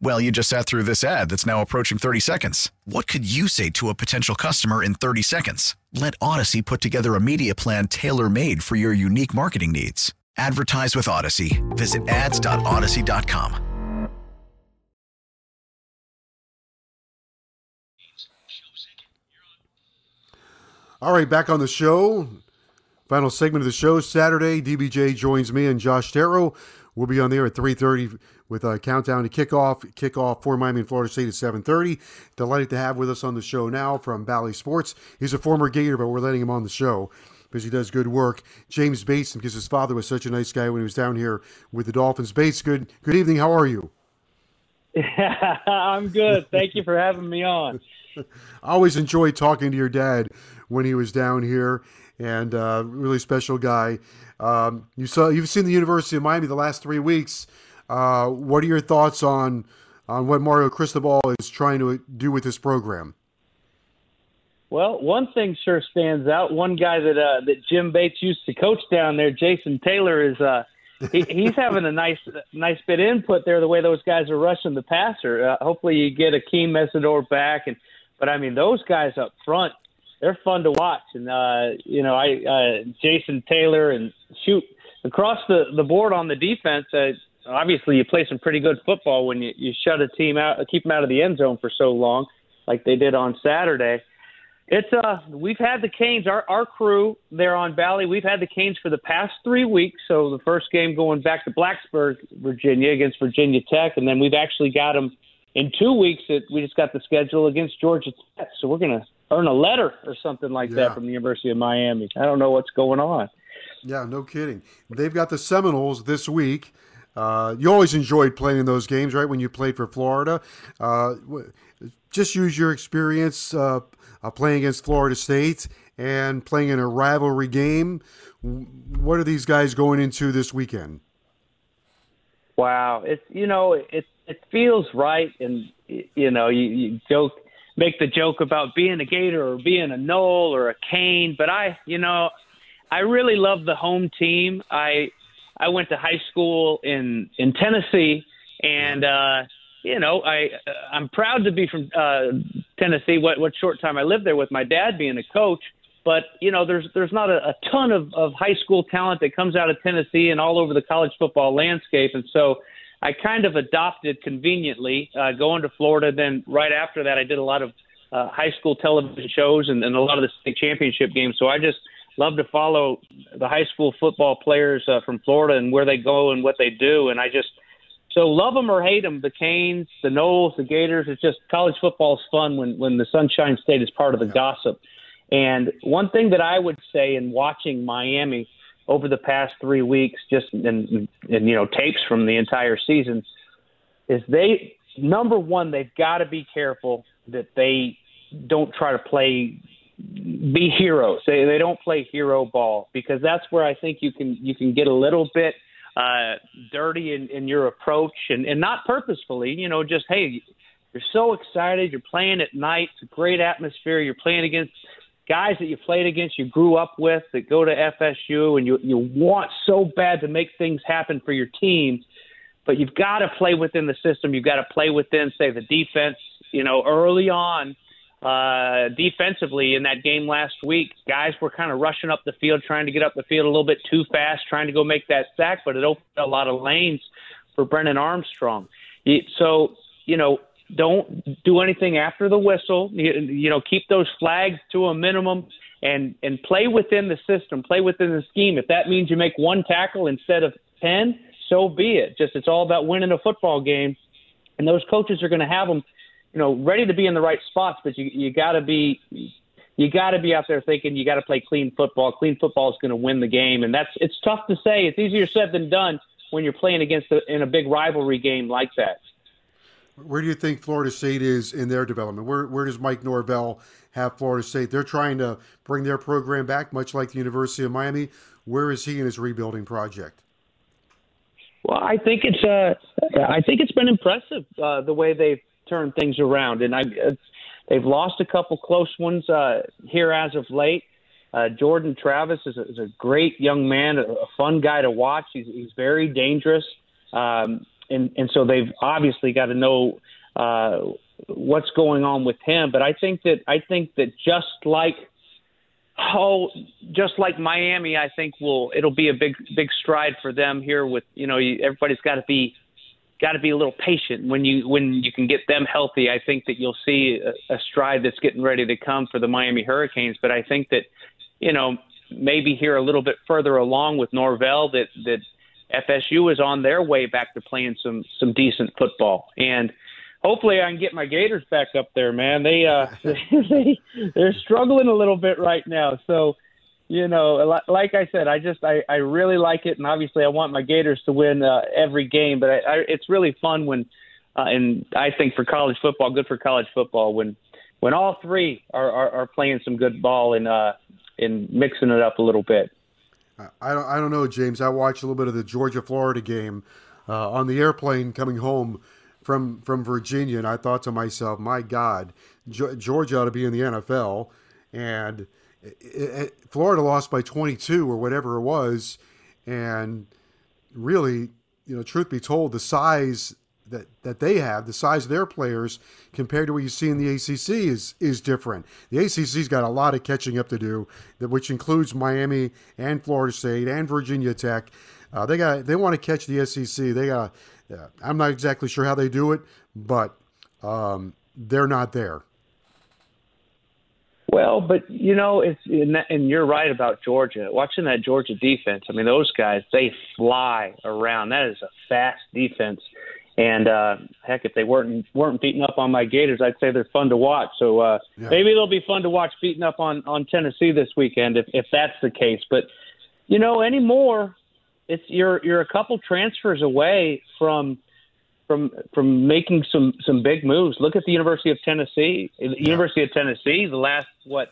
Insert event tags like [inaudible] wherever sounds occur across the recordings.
Well, you just sat through this ad that's now approaching 30 seconds. What could you say to a potential customer in 30 seconds? Let Audacy put together a media plan tailor made for your unique marketing needs. Advertise with Audacy. Visit ads.audacy.com. All right, back on the show. Final segment of the show Saturday. DBJ joins me and Josh Darrow. We'll be on there at 3:30 with a countdown to kickoff. Kickoff for Miami and Florida State at 7:30. Delighted to have with us on the show now from Bally Sports. He's a former Gator, but we're letting him on the show because he does good work. James Bates, because his father was such a nice guy when he was down here with the Dolphins. Bates, good good evening. How are you? [laughs] I'm good. Thank you for having me on. I [laughs] always enjoyed talking to your dad when he was down here, and uh, really special guy. Um, you saw you've seen the University of Miami the last three weeks. Uh, what are your thoughts on on what Mario Cristobal is trying to do with this program? Well, one thing sure stands out. One guy that uh, that Jim Bates used to coach down there, Jason Taylor, is uh, he, [laughs] he's having a nice nice bit of input there. The way those guys are rushing the passer. Uh, hopefully, you get Akeem Mesidor back, and but I mean those guys up front they're fun to watch. And uh, you know, I uh, Jason Taylor and shoot across the the board on the defense. Uh, obviously, you play some pretty good football when you you shut a team out, keep them out of the end zone for so long, like they did on Saturday. It's uh we've had the Canes, our our crew there on Bally. we've had the Canes for the past three weeks. So the first game going back to Blacksburg, Virginia against Virginia Tech, and then we've actually got them in two weeks. That we just got the schedule against Georgia Tech. So we're gonna earn a letter or something like yeah. that from the University of Miami. I don't know what's going on. Yeah, no kidding. They've got the Seminoles this week. Uh, you always enjoyed playing in those games, right? When you played for Florida, uh, just use your experience uh, playing against Florida State and playing in a rivalry game. What are these guys going into this weekend? Wow, it's you know it it feels right, and you know you, you joke make the joke about being a Gator or being a Nole or a Cane, but I, you know, I really love the home team. I I went to high school in in Tennessee, and uh, you know, I I'm proud to be from uh, Tennessee. What what short time I lived there with my dad being a coach. But you know, there's there's not a, a ton of, of high school talent that comes out of Tennessee and all over the college football landscape, and so I kind of adopted conveniently uh, going to Florida. Then right after that, I did a lot of uh, high school television shows and, and a lot of the state championship games. So I just love to follow the high school football players uh, from Florida and where they go and what they do. And I just so love them or hate them, the Canes, the Noles, the Gators. It's just college football is fun when when the Sunshine State is part of the gossip. And one thing that I would say in watching Miami over the past three weeks, just and, and you know tapes from the entire season, is they number one they've got to be careful that they don't try to play be heroes. They they don't play hero ball because that's where I think you can you can get a little bit uh, dirty in, in your approach and, and not purposefully. You know, just hey, you're so excited. You're playing at night. It's a great atmosphere. You're playing against guys that you played against, you grew up with, that go to FSU, and you you want so bad to make things happen for your team, but you've got to play within the system. You've got to play within, say, the defense. You know, early on, uh, defensively in that game last week, guys were kind of rushing up the field, trying to get up the field a little bit too fast, trying to go make that sack, but it opened a lot of lanes for Brennan Armstrong. So, you know, don't do anything after the whistle. You, you know, keep those flags to a minimum and and play within the system, play within the scheme. If that means you make one tackle instead of ten, so be it. Just it's all about winning a football game, and those coaches are going to have them, you know, ready to be in the right spots. But you you got to be you got to be out there thinking you got to play clean football. Clean football is going to win the game, and that's it's tough to say. It's easier said than done when you're playing against a, in a big rivalry game like that. Where do you think Florida State is in their development? Where where does Mike Norvell have Florida State? They're trying to bring their program back, much like the University of Miami. Where is he in his rebuilding project? Well, I think it's uh, I think it's been impressive uh, the way they've turned things around, and I they've lost a couple close ones uh, here as of late. Uh, Jordan Travis is a, is a great young man, a, a fun guy to watch. He's, he's very dangerous. Um, and and so they've obviously got to know uh, what's going on with him. But I think that I think that just like oh, just like Miami, I think will it'll be a big big stride for them here. With you know everybody's got to be got to be a little patient when you when you can get them healthy. I think that you'll see a, a stride that's getting ready to come for the Miami Hurricanes. But I think that you know maybe here a little bit further along with Norvell that that FSU is on their way back to playing some some decent football, and hopefully I can get my Gators back up there, man. They uh [laughs] they they're struggling a little bit right now, so you know, like I said, I just I I really like it, and obviously I want my Gators to win uh, every game, but I, I, it's really fun when, uh, and I think for college football, good for college football when when all three are are, are playing some good ball and uh and mixing it up a little bit. I don't, I don't know, James. I watched a little bit of the Georgia Florida game uh, on the airplane coming home from from Virginia, and I thought to myself, my God, Georgia ought to be in the NFL, and Florida lost by 22 or whatever it was, and really, you know, truth be told, the size that that they have, the size of their players compared to what you see in the ACC is is different. The ACC's got a lot of catching up to do, which includes Miami and Florida State and Virginia Tech. Uh, they got they want to catch the SEC. They got. Uh, I'm not exactly sure how they do it, but um, they're not there. Well, but you know, it's and you're right about Georgia. Watching that Georgia defense, I mean, those guys they fly around. That is a fast defense. And uh, heck, if they weren't weren't beating up on my Gators, I'd say they're fun to watch. So uh, yeah. maybe they'll be fun to watch beating up on on Tennessee this weekend if if that's the case. But you know, anymore, it's you're you're a couple transfers away from from from making some some big moves. Look at the University of Tennessee. The. University of Tennessee, the last what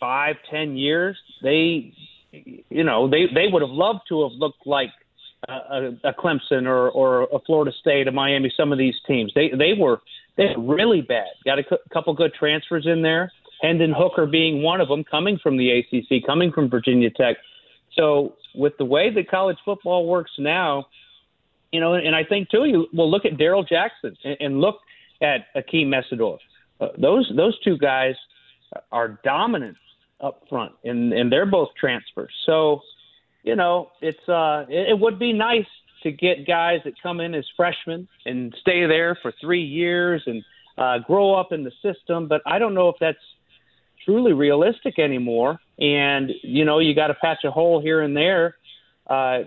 five ten years, they you know they they would have loved to have looked like a, a Clemson or, or a Florida State, a Miami, some of these teams. They they were they were really bad. Got a cu- couple good transfers in there. Hendon Hooker being one of them, coming from the ACC, coming from Virginia Tech. So with the way that college football works now, you know, and I think too, you will look at Darrell Jackson and, and look at Akeem Mesidor. Uh, those those two guys are dominant up front, and and they're both transfers. So you know, it's uh, it, it would be nice to get guys that come in as freshmen and stay there for three years and uh, grow up in the system. But I don't know if that's truly realistic anymore. And you know, you got to patch a hole here and there. Uh,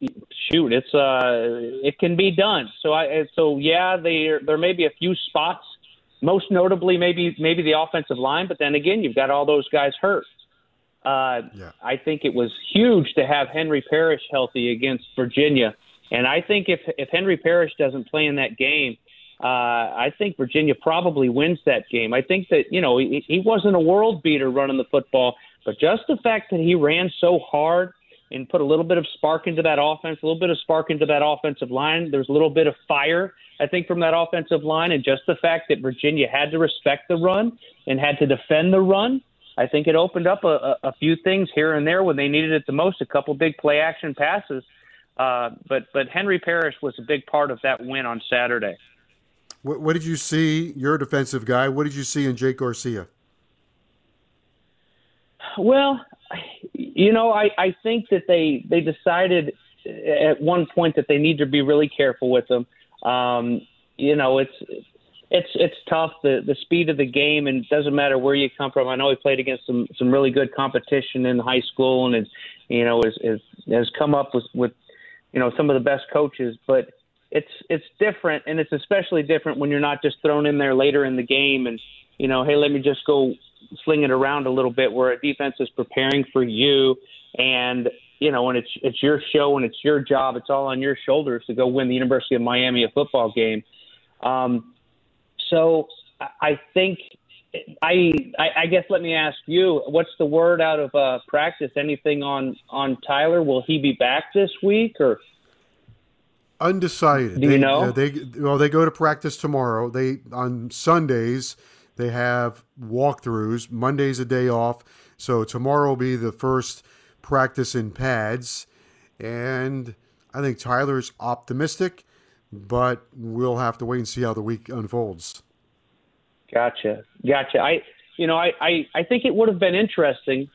shoot, it's uh, it can be done. So I so yeah, there there may be a few spots. Most notably, maybe maybe the offensive line, but then again, you've got all those guys hurt. Uh, yeah. I think it was huge to have Henry Parrish healthy against Virginia, and I think if if Henry Parrish doesn't play in that game, uh, I think Virginia probably wins that game. I think that you know he, he wasn't a world beater running the football, but just the fact that he ran so hard and put a little bit of spark into that offense, a little bit of spark into that offensive line. There's a little bit of fire, I think, from that offensive line, and just the fact that Virginia had to respect the run and had to defend the run I think it opened up a, a, few things here and there when they needed it the most. A couple big play action passes, uh, but but Henry Parrish was a big part of that win on Saturday. What, what did you see? You're a defensive guy. What did you see in Jake Garcia? Well, you know, I, I think that they they decided at one point that they need to be really careful with them. Um, you know, it's it's it's tough the the speed of the game and it doesn't matter where you come from. I know he played against some some really good competition in high school and is you know is, is has come up with with you know some of the best coaches, but it's it's different and it's especially different when you're not just thrown in there later in the game and you know hey let me just go sling it around a little bit where a defense is preparing for you and you know when it's it's your show and it's your job it's all on your shoulders to go win the University of Miami a football game. Um, so I think I, I guess let me ask you, what's the word out of uh, practice? Anything on on Tyler? Will he be back this week or? Undecided. Do they, you know? Uh, they well, they go to practice tomorrow. They on Sundays they have walkthroughs. Monday's a day off, so tomorrow will be the first practice in pads, and I think Tyler's optimistic but we'll have to wait and see how the week unfolds. Gotcha, gotcha. I, you know, I, I, I think it would have been interesting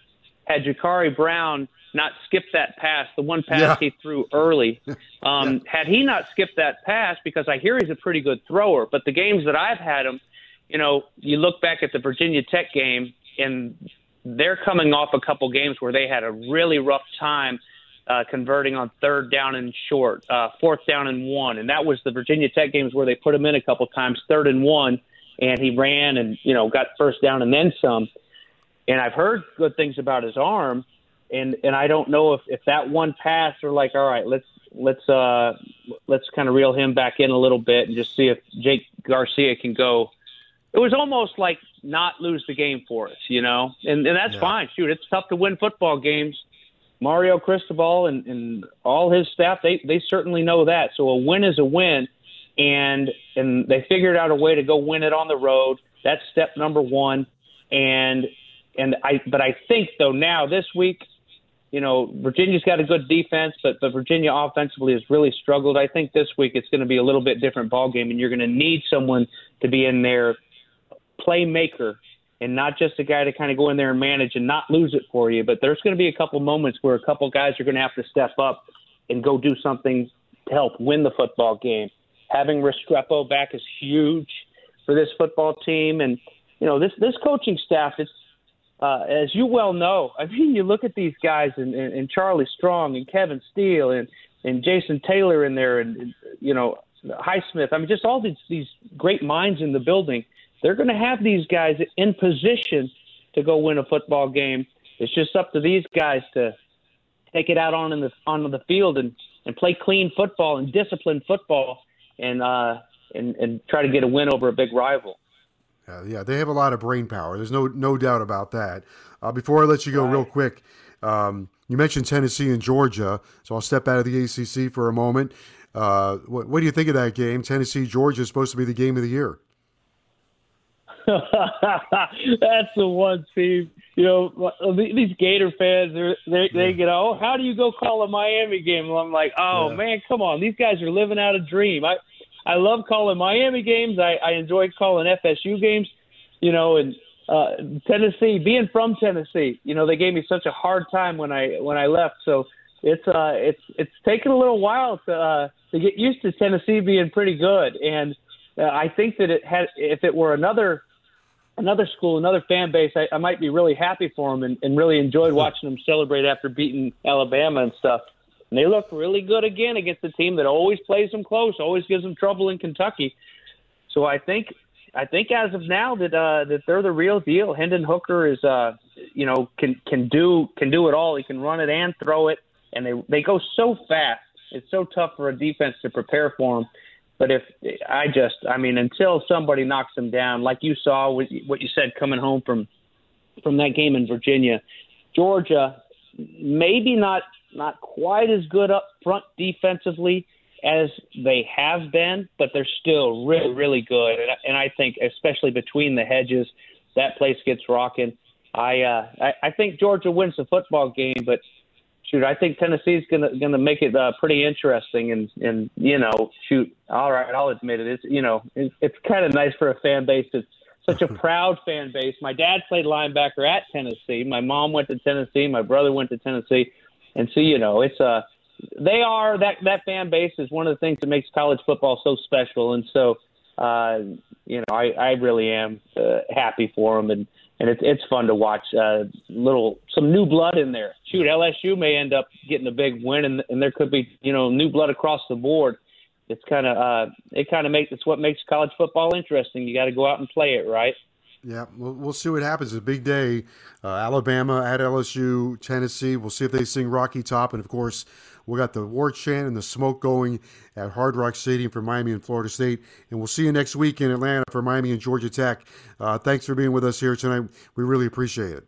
had Jacurri Brown not skipped that pass, the one pass yeah. he threw early. [laughs] Um, yeah. Had he not skipped that pass, because I hear he's a pretty good thrower, but the games that I've had him, you know, you look back at the Virginia Tech game, and they're coming off a couple games where they had a really rough time uh, converting on third down and short, uh, fourth down and one, and that was the Virginia Tech games where they put him in a couple times, third and one, and he ran and you know got first down and then some. And I've heard good things about his arm, and and I don't know if if that one pass or like all right, let's let's uh let's kind of reel him back in a little bit and just see if Jake Garcia can go. It was almost like not lose the game for us, you know, and and that's yeah. fine. Shoot, it's tough to win football games Mario Cristobal and, and all his staff, they, they certainly know that. So a win is a win, and and they figured out a way to go win it on the road. That's step number one. And and I but I think though now this week, you know, Virginia's got a good defense, but but Virginia offensively has really struggled. I think this week it's going to be a little bit different ball game, and you're going to need someone to be in there, playmaker and not just a guy to kind of go in there and manage and not lose it for you. But there's going to be a couple moments where a couple guys are going to have to step up and go do something to help win the football game. Having Restrepo back is huge for this football team, and you know this this coaching staff. It's uh, as you well know. [laughs] I mean, you look at these guys and, and, and Charlie Strong and Kevin Steele and and Jason Taylor in there, and, and you know Highsmith. I mean, just all these these great minds in the building they're going to have these guys in position to go win a football game. It's just up to these guys to take it out on in the on the field and and play clean football and disciplined football and uh and and try to get a win over a big rival. Uh, yeah, they have a lot of brain power. There's no no doubt about that. Uh, before I let you go, right. real quick, um, you mentioned Tennessee and Georgia, so I'll step out of the ACC for a moment. Uh, what, what do you think of that game? Tennessee Georgia is supposed to be the game of the year. [laughs] That's the one, Steve. You know, these Gator fans, they they get, oh, how do you go call a Miami game? And I'm like, oh yeah. man, come on, these guys are living out a dream. I I love calling Miami games. I I enjoy calling FSU games. You know, and uh, Tennessee, being from Tennessee, you know, they gave me such a hard time when I when I left. So it's uh it's it's taken a little while to uh, to get used to Tennessee being pretty good, and uh, I think that it had if it were another another school, another fan base, I, I might be really happy for them and, and really enjoyed watching them celebrate after beating Alabama and stuff. And they look really good again against a team that always plays them close, always gives them trouble in Kentucky. So I think I think as of now that uh, that they're the real deal. Hendon Hooker is uh, you know can can do can do it all. He can run it and throw it, and they they go so fast. It's so tough for a defense to prepare for them. But if I just, I mean, until somebody knocks them down, like you saw what you said coming home from from that game in Virginia, Georgia, maybe not not quite as good up front defensively as they have been, but they're still really really good. And, and I think, especially between the hedges, that place gets rocking. I, uh, I I think Georgia wins the football game, but shoot, I think Tennessee's gonna gonna make it uh, pretty interesting, and and you know, shoot, all right, I'll admit it. It's you know, it's, it's kind of nice for a fan base that's such a [laughs] proud fan base. My dad played linebacker at Tennessee. My mom went to Tennessee. My brother went to Tennessee, and so you know, it's a uh, they are that that fan base is one of the things that makes college football so special, and so uh, you know, I, I really am uh, happy for them, and and it's it's fun to watch uh, little some new blood in there. Shoot, LSU may end up getting a big win, and, and there could be you know new blood across the board. It's kind of uh, it kind of makes it's what makes college football interesting. You got to go out and play it, right? Yeah, we'll, we'll see what happens. It's a big day. Uh, Alabama at LSU, Tennessee. We'll see if they sing Rocky Top. And of course, we got the war chant and the smoke going at Hard Rock Stadium for Miami and Florida State. And we'll see you next week in Atlanta for Miami and Georgia Tech. Uh, thanks for being with us here tonight. We really appreciate it.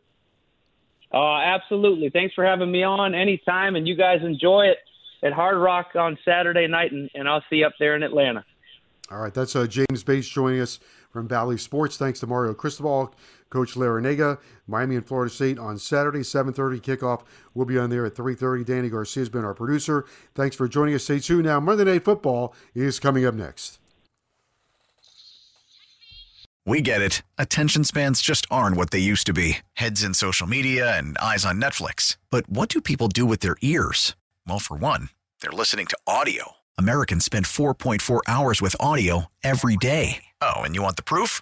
Uh, absolutely. Thanks for having me on anytime. And you guys enjoy it at Hard Rock on Saturday night. And, and I'll see you up there in Atlanta. All right. That's uh, James Bates joining us from Bally Sports. Thanks to Mario Cristobal, Coach Larrañaga, Miami and Florida State on Saturday, 7.30 kickoff. We'll be on there at 3.30. Danny Garcia has been our producer. Thanks for joining us. Stay tuned. Now, Monday Night Football is coming up next. We get it. Attention spans just aren't what they used to be. Heads in social media and eyes on Netflix. But what do people do with their ears? Well, for one, they're listening to audio. Americans spend 4.4 hours with audio every day. Oh, and you want the proof?